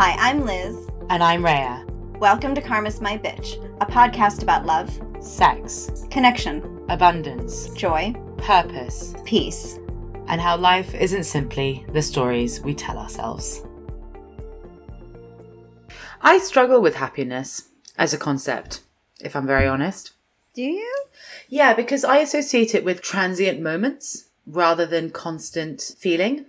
Hi, I'm Liz. And I'm Rhea. Welcome to Karma's My Bitch, a podcast about love, sex, connection, abundance, joy, purpose, peace, and how life isn't simply the stories we tell ourselves. I struggle with happiness as a concept, if I'm very honest. Do you? Yeah, because I associate it with transient moments rather than constant feeling.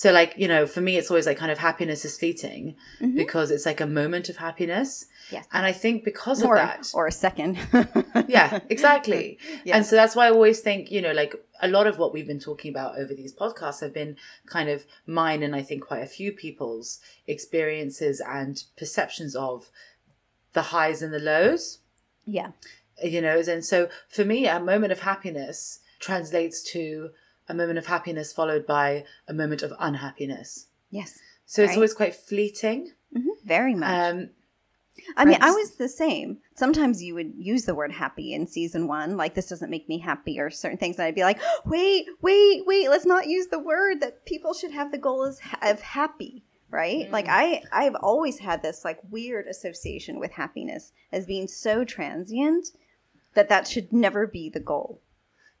So, like, you know, for me, it's always like kind of happiness is fleeting mm-hmm. because it's like a moment of happiness. Yes. And I think because or, of that. Or a second. yeah, exactly. Yes. And so that's why I always think, you know, like a lot of what we've been talking about over these podcasts have been kind of mine and I think quite a few people's experiences and perceptions of the highs and the lows. Yeah. You know, and so for me, a moment of happiness translates to a moment of happiness followed by a moment of unhappiness. Yes. So right. it's always quite fleeting. Mm-hmm. Very much. Um, I mean, I was the same. Sometimes you would use the word happy in season one, like this doesn't make me happy or certain things. And I'd be like, wait, wait, wait, let's not use the word that people should have the goal is of happy, right? Mm. Like I, I've always had this like weird association with happiness as being so transient that that should never be the goal.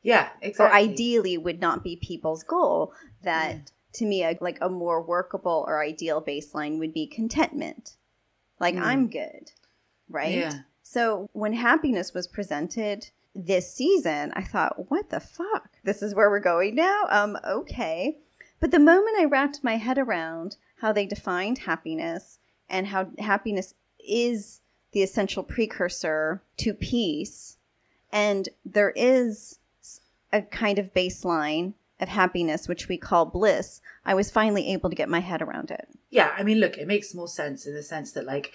Yeah, exactly. Or ideally would not be people's goal. That yeah. to me, a, like a more workable or ideal baseline would be contentment. Like mm. I'm good, right? Yeah. So when happiness was presented this season, I thought, what the fuck? This is where we're going now? Um, okay. But the moment I wrapped my head around how they defined happiness and how happiness is the essential precursor to peace, and there is a kind of baseline of happiness, which we call bliss, I was finally able to get my head around it. Yeah, I mean, look, it makes more sense in the sense that, like,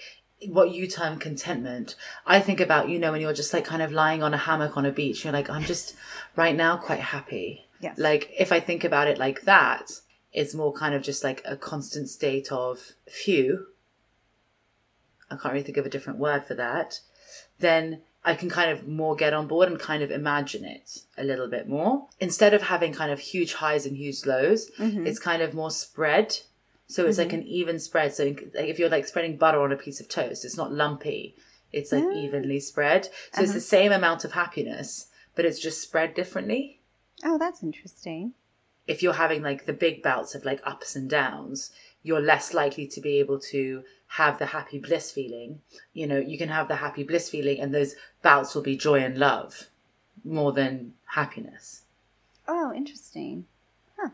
what you term contentment, I think about, you know, when you're just like kind of lying on a hammock on a beach, you're like, I'm just right now quite happy. Yes. Like, if I think about it like that, it's more kind of just like a constant state of few. I can't really think of a different word for that. Then I can kind of more get on board and kind of imagine it a little bit more. Instead of having kind of huge highs and huge lows, mm-hmm. it's kind of more spread. So it's mm-hmm. like an even spread. So if you're like spreading butter on a piece of toast, it's not lumpy. It's like yeah. evenly spread. So uh-huh. it's the same amount of happiness, but it's just spread differently. Oh, that's interesting. If you're having like the big bouts of like ups and downs, you're less likely to be able to have the happy bliss feeling. You know, you can have the happy bliss feeling and those bouts will be joy and love more than happiness. Oh, interesting. Huh.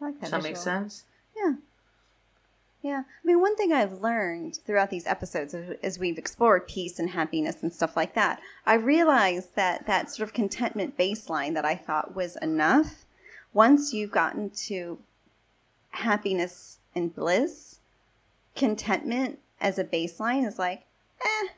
I like that. Does that make sense? Yeah. Yeah. I mean, one thing I've learned throughout these episodes as we've explored peace and happiness and stuff like that, I realized that that sort of contentment baseline that I thought was enough, once you've gotten to happiness and bliss, contentment as a baseline is like, eh.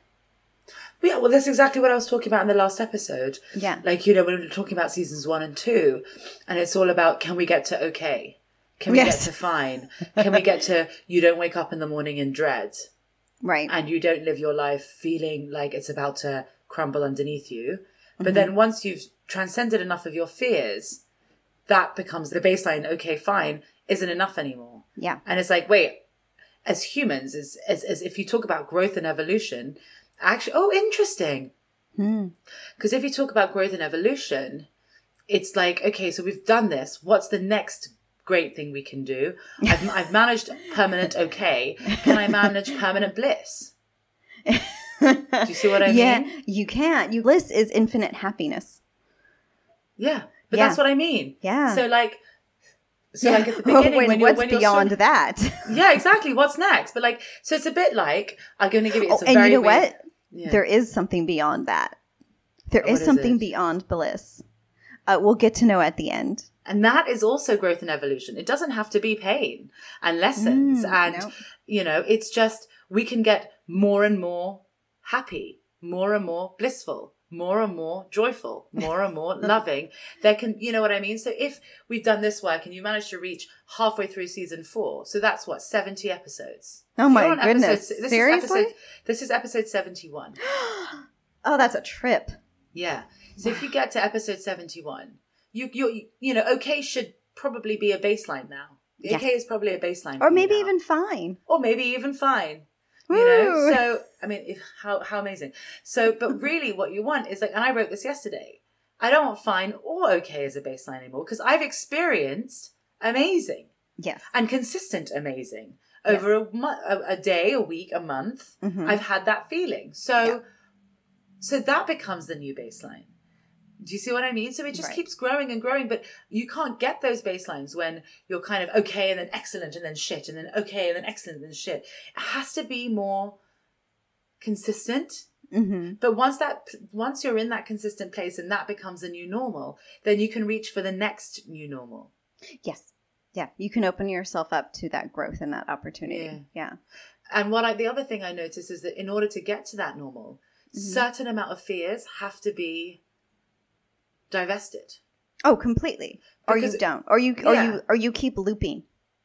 Yeah, well, that's exactly what I was talking about in the last episode. Yeah. Like, you know, when we were talking about seasons one and two, and it's all about can we get to okay? Can we yes. get to fine? Can we get to you don't wake up in the morning in dread? Right. And you don't live your life feeling like it's about to crumble underneath you. But mm-hmm. then once you've transcended enough of your fears, that becomes the baseline. Okay, fine, isn't enough anymore. Yeah. And it's like, wait, as humans, as, as, as if you talk about growth and evolution, actually, oh, interesting. Because hmm. if you talk about growth and evolution, it's like, okay, so we've done this. What's the next great thing we can do? I've, I've managed permanent okay. Can I manage permanent bliss? do you see what I yeah, mean? Yeah, you can. You bliss is infinite happiness. Yeah, but yeah. that's what I mean. Yeah. So like so yeah. like at the beginning, when, when you're, what's when beyond that? yeah, exactly. What's next? But like, so it's a bit like I'm going to give you. Oh, and you know weird, what? Yeah. There is something beyond that. There is something beyond bliss. Uh, we'll get to know at the end. And that is also growth and evolution. It doesn't have to be pain and lessons, mm, and no. you know, it's just we can get more and more happy, more and more blissful more and more joyful, more and more loving. There can, you know what I mean? So if we've done this work and you manage to reach halfway through season four, so that's what, 70 episodes. Oh my goodness. Episode, this Seriously? Is episode, this is episode 71. oh, that's a trip. Yeah. So if you get to episode 71, you, you, you know, okay should probably be a baseline now. Okay is probably a baseline. or maybe even fine. or maybe even fine. You know, so I mean, if, how how amazing. So, but really, what you want is like, and I wrote this yesterday. I don't want fine or okay as a baseline anymore because I've experienced amazing Yes. and consistent amazing over a, mo- a, a day, a week, a month. Mhm. I've had that feeling. So, Yeah. so that becomes the new baseline. Do you see what I mean? So it just Right. keeps growing and growing, but you can't get those baselines when you're kind of okay and then excellent and then shit and then okay and then excellent and then shit. It has to be more consistent. hmm But once that once you're in that consistent place and that becomes a new normal, then you can reach for the next new normal. Yes. Yeah. You can open yourself up to that growth and that opportunity. Yeah. Yeah. And what I the other thing I notice is that in order to get to that normal, Mm-hmm. certain amount of fears have to be divested. Oh, completely. Or Because- you don't. Or you or Yeah. you or you keep looping.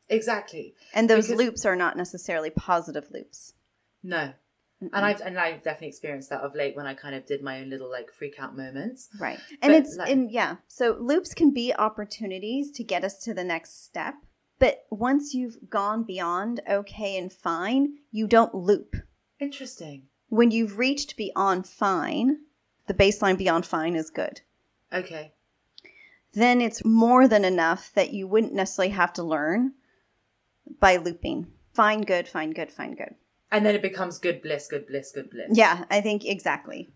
Exactly. And those Because- loops are not necessarily positive loops. No. And I've and I've definitely experienced that of late when I kind of did my own little like freak out moments. Right. And But, it's like- and yeah. So loops can be opportunities to get us to the next step. But once you've gone beyond okay and fine, you don't loop. Interesting. When you've reached beyond fine, the baseline beyond fine is good. Okay. Then it's more than enough that you wouldn't necessarily have to learn by looping. Fine, good, fine, good, fine, good. And then it becomes good bliss, good bliss, good bliss. Yeah, I think exactly.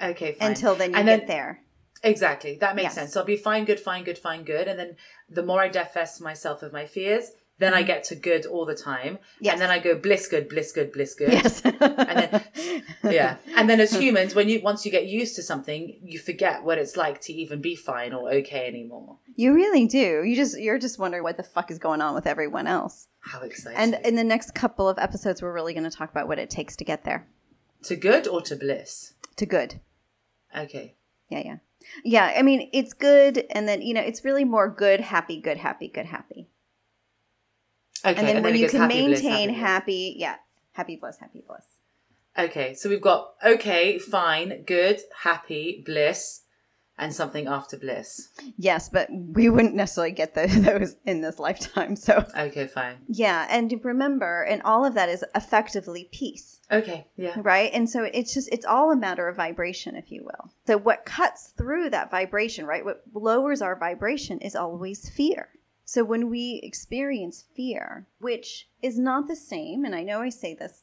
Okay, fine. Until then you And get then- there. Exactly. That makes Yes. sense. So I'll be fine, good, fine, good, fine, good. And then the more I divest myself of my fears, then I get to good all the time. Mm-hmm. Yes. And then I go bliss, good, bliss, good, bliss, good. Yes. And then yeah. And then as humans, when you once you get used to something, you forget what it's like to even be fine or okay anymore. You really do. You just you're just wondering what the fuck is going on with everyone else. How exciting. And in the next couple of episodes we're really going to talk about what it takes to get there. to good or to bliss? To good. Okay. Yeah, yeah. Yeah, I mean, it's good and then, you know, it's really more good, happy, good, happy, good, happy. Okay. and then when it you can happy, maintain bliss. happy, yeah, happy bliss, happy bliss. Okay, so we've got okay, fine, good, happy, bliss, and something after bliss. Yes, but we wouldn't necessarily get those in this lifetime. So, Okay, fine. yeah, and remember, and all of that is effectively peace. Okay, yeah. right and so it's just it's all a matter of vibration if you will so what cuts through that vibration right what lowers our vibration is always fear so when we experience fear which is not the same and i know i say this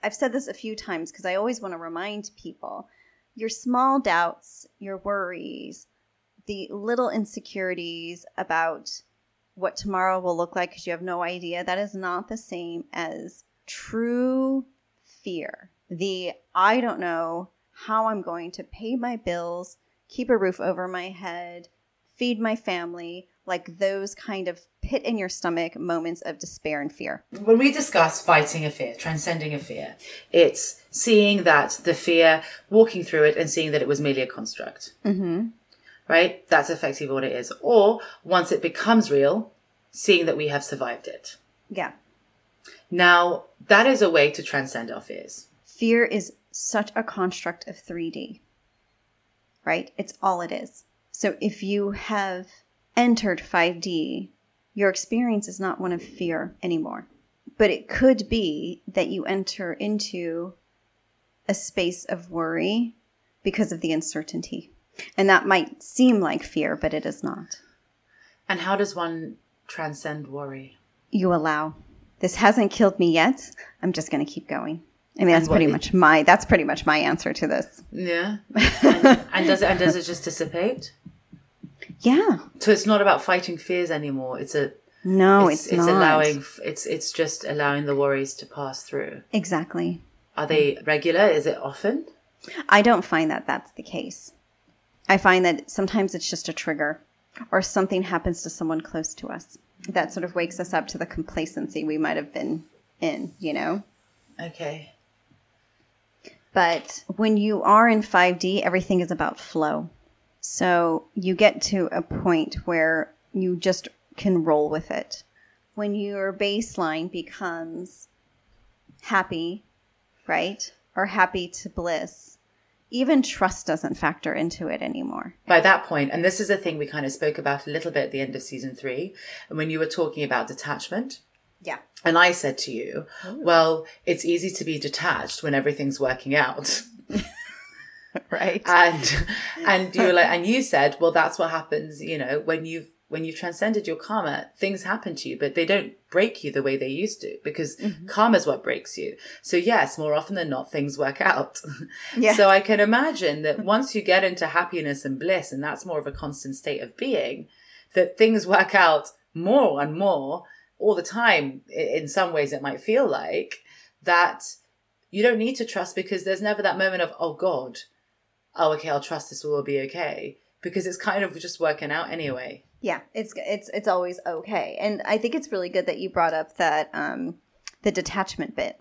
I've said this a few times because i always want to remind people your small doubts your worries the little insecurities about what tomorrow will look like because you have no idea that is not the same as true fear. The I don't know how I'm going to pay my bills, keep a roof over my head, feed my family, like those kind of pit in your stomach moments of despair and fear. When we discuss fighting a fear, transcending a fear, it's seeing that the fear, walking through it, and seeing that it was merely a construct. Mm-hmm. Right? That's effectively what it is. Or once it becomes real, seeing that we have survived it. Yeah. Now, that is a way to transcend our fears. Fear is such a construct of 3D, right? It's all it is. So if you have entered 5D, your experience is not one of fear anymore. But it could be that you enter into a space of worry because of the uncertainty. And that might seem like fear, but it is not. And how does one transcend worry? You allow. This hasn't killed me yet. I'm just going to keep going. I mean, that's pretty much my that's pretty much my answer to this. Yeah. and, and does it and does it just dissipate? Yeah. So it's not about fighting fears anymore. It's a No, it's, it's, it's allowing it's it's just allowing the worries to pass through. Exactly. Are they regular? Is it often? I don't find that that's the case. I find that sometimes it's just a trigger or something happens to someone close to us that sort of wakes us up to the complacency we might have been in, you know? Okay. But when you are in 5D, everything is about flow. So you get to a point where you just can roll with it. When your baseline becomes happy, right? Or happy to bliss, even trust doesn't factor into it anymore. By that point, and this is a thing we kind of spoke about a little bit at the end of season three, and when you were talking about detachment. Yeah. And I said to you, well, it's easy to be detached when everything's working out. right. and and you were like and you said well that's what happens you know when you've when you've transcended your karma things happen to you but they don't break you the way they used to because Mm-hmm. karma's what breaks you so yes more often than not things work out Yeah. so i can imagine that once you get into happiness and bliss and that's more of a constant state of being that things work out more and more all the time in some ways it might feel like that you don't need to trust because there's never that moment of oh god oh okay i'll trust this will be okay because it's kind of just working out anyway Yeah, it's it's it's always okay, and I think it's really good that you brought up that um, the detachment bit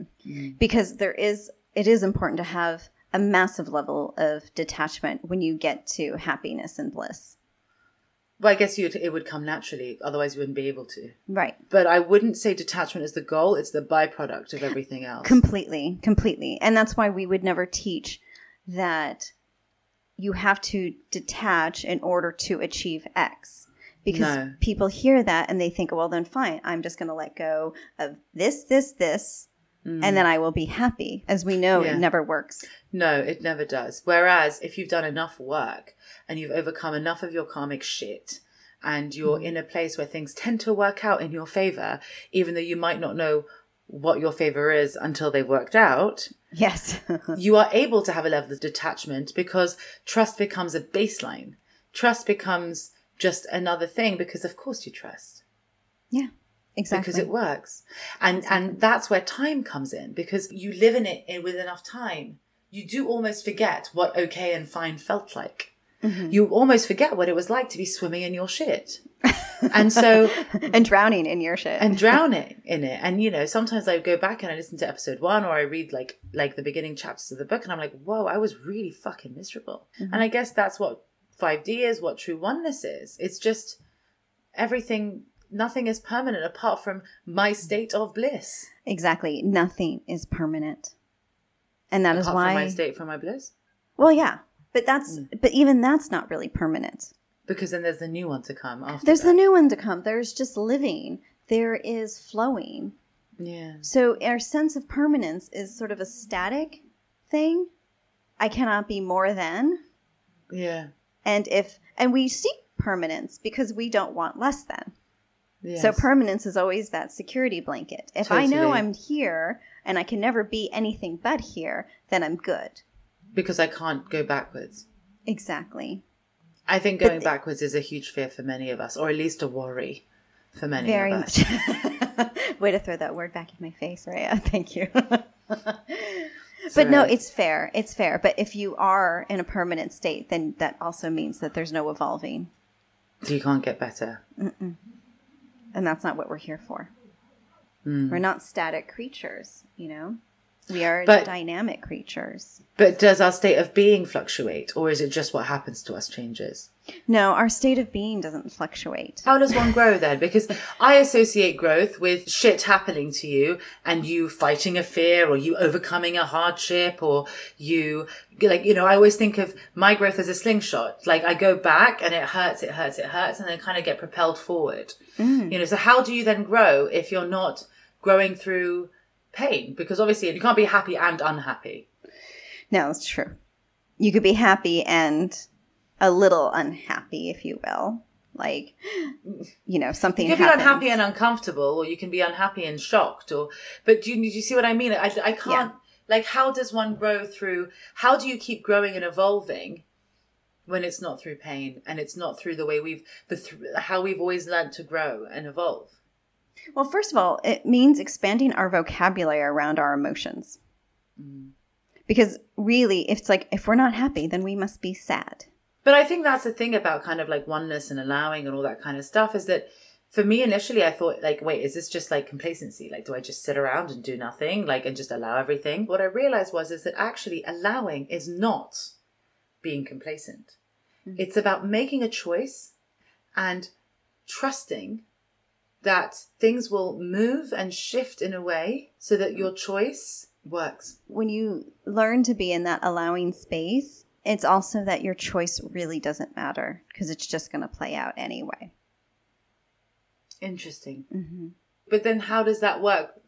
because there is it is important to have a massive level of detachment when you get to happiness and bliss. well i guess you'd, it would come naturally otherwise you wouldn't be able to Right. but i wouldn't say detachment is the goal it's the byproduct of everything else Completely, completely. And that's why we would never teach that you have to detach in order to achieve X. Because No. people hear that and they think, well, then fine, I'm just going to let go of this, this, this, and then I will be happy. As we know, Mm. Yeah. it never works. No, it never does. Whereas if you've done enough work and you've overcome enough of your karmic shit and you're in a place where things tend to work out in your favor, even though you might not know what your favor is until they've worked out, Yes. you are able to have a level of detachment because trust becomes a baseline. Trust becomes just another thing because of course you trust yeah, exactly. because it works. And and that's where time comes in because you live in it with enough time. You do almost forget what okay and fine felt like. Mm-hmm. You almost forget what it was like to be swimming in your shit. and so and drowning in your shit. and drowning in it. And you know, sometimes I go back and I listen to episode one or I read like like the beginning chapters of the book and I'm like, whoa, I was really fucking miserable. And I guess that's what 5D is, what true oneness is. It's just everything nothing is permanent apart from my state of bliss. exactly. Nothing is permanent. And that is apart why from my state from my bliss. Well, yeah. But that's Mm. but even that's not really permanent. Because then there's the new one to come after. There's that. the new one to come. There's just living. There is flowing. Yeah. So our sense of permanence is sort of a static thing. I cannot be more than. Yeah. And if and we seek permanence because we don't want less than. Yes. So permanence is always that security blanket. If I know I'm here and I can never be anything but here, then I'm good. because I can't go backwards. Exactly. I think going the- backwards is a huge fear for many of us, or at least a worry for many Very of us. much. Way to throw that word back in my face, Rhea. Thank you. but no, it's fair. It's fair. But if you are in a permanent state, then that also means that there's no evolving. So you can't get better. And that's not what we're here for. Hmm. We're not static creatures, you know? We are But- dynamic creatures. But does our state of being fluctuate, or is it just what happens to us changes? No, our state of being doesn't fluctuate. How does one grow then? Because I associate growth with shit happening to you and you fighting a fear or you overcoming a hardship or you, like, you know, I always think of my growth as a slingshot. Like I go back and it hurts, it hurts, it hurts, and then kind of get propelled forward. Mm. You know, so how do you then grow if you're not growing through pain? Because obviously you can't be happy and unhappy. No, it's true. You could be happy and a little unhappy, if you will. Like, you know, something You can be unhappy and uncomfortable, or you can be unhappy and shocked, or but do you, do you see what I mean? I, I can't like how does one grow through? How do you keep growing and evolving when it's not through pain and it's not through the way we've the th- how we've always learned to grow and evolve? Well, first of all, it means expanding our vocabulary around our emotions. Mm. Because really, if it's like, if we're not happy, then we must be sad. But I think that's the thing about kind of like oneness and allowing and all that kind of stuff is that for me initially I thought like, wait, is this just like complacency? Like, do I just sit around and do nothing, like, and just allow everything? What I realized was is that actually allowing is not being complacent. Mm-hmm. It's about making a choice and trusting that things will move and shift in a way so that your choice Works. When you learn to be in that allowing space, it's also that your choice really doesn't matter because it's just going to play out anyway. Interesting. Mm-hmm. But then how does that work?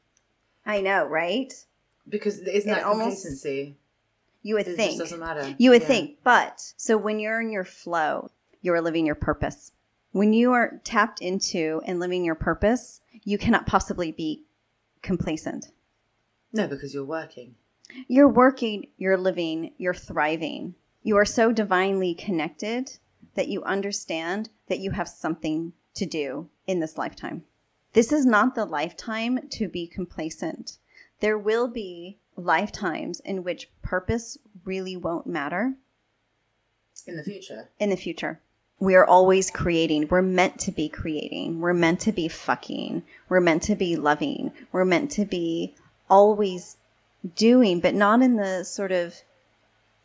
I know, right? Because isn't It that almost- complacency? You would think. It think. just doesn't matter. You would Yeah. think, but so when you're in your flow, you are living your purpose. When you are tapped into and living your purpose, you cannot possibly be complacent. No, because you're working. You're working, you're living, you're thriving. You are so divinely connected that you understand that you have something to do in this lifetime. This is not the lifetime to be complacent. There will be lifetimes in which purpose really won't matter In the future. in the future. We are always creating. We're meant to be creating. We're meant to be fucking. We're meant to be loving. We're meant to be always doing, but not in the sort of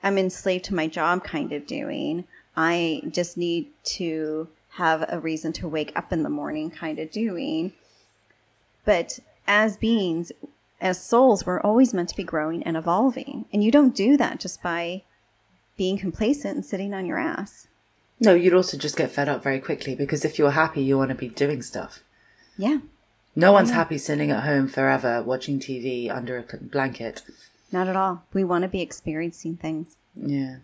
I'm enslaved to my job kind of doing. I just need to have a reason to wake up in the morning kind of doing. But as beings, as souls, we're always meant to be growing and evolving. And you don't do that just by being complacent and sitting on your ass. No, you'd also just get fed up very quickly because if you're happy, you want to be doing stuff. Yeah, No one's happy sitting at home forever watching TV under a blanket. not at all. We want to be experiencing things. Yeah.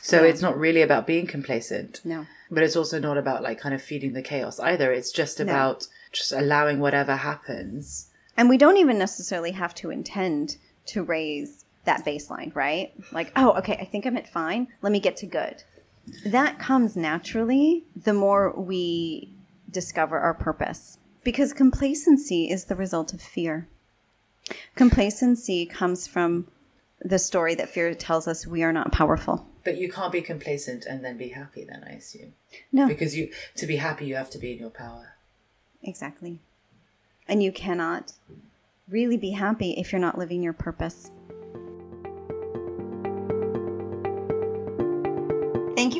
So Yeah. it's not really about being complacent, No. but it's also not about like kind of feeding the chaos either. It's just No. about just allowing whatever happens. And we don't even necessarily have to intend to raise that baseline, right? Like, oh, okay, I think I'm at fine. Let me get to good. That comes naturally the more we discover our purpose. Because complacency is the result of fear. Complacency comes from the story that fear tells us we are not powerful. But you can't be complacent and then be happy then, I assume. No, Because you to be happy you have to be in your power. exactly. And you cannot really be happy if you're not living your purpose.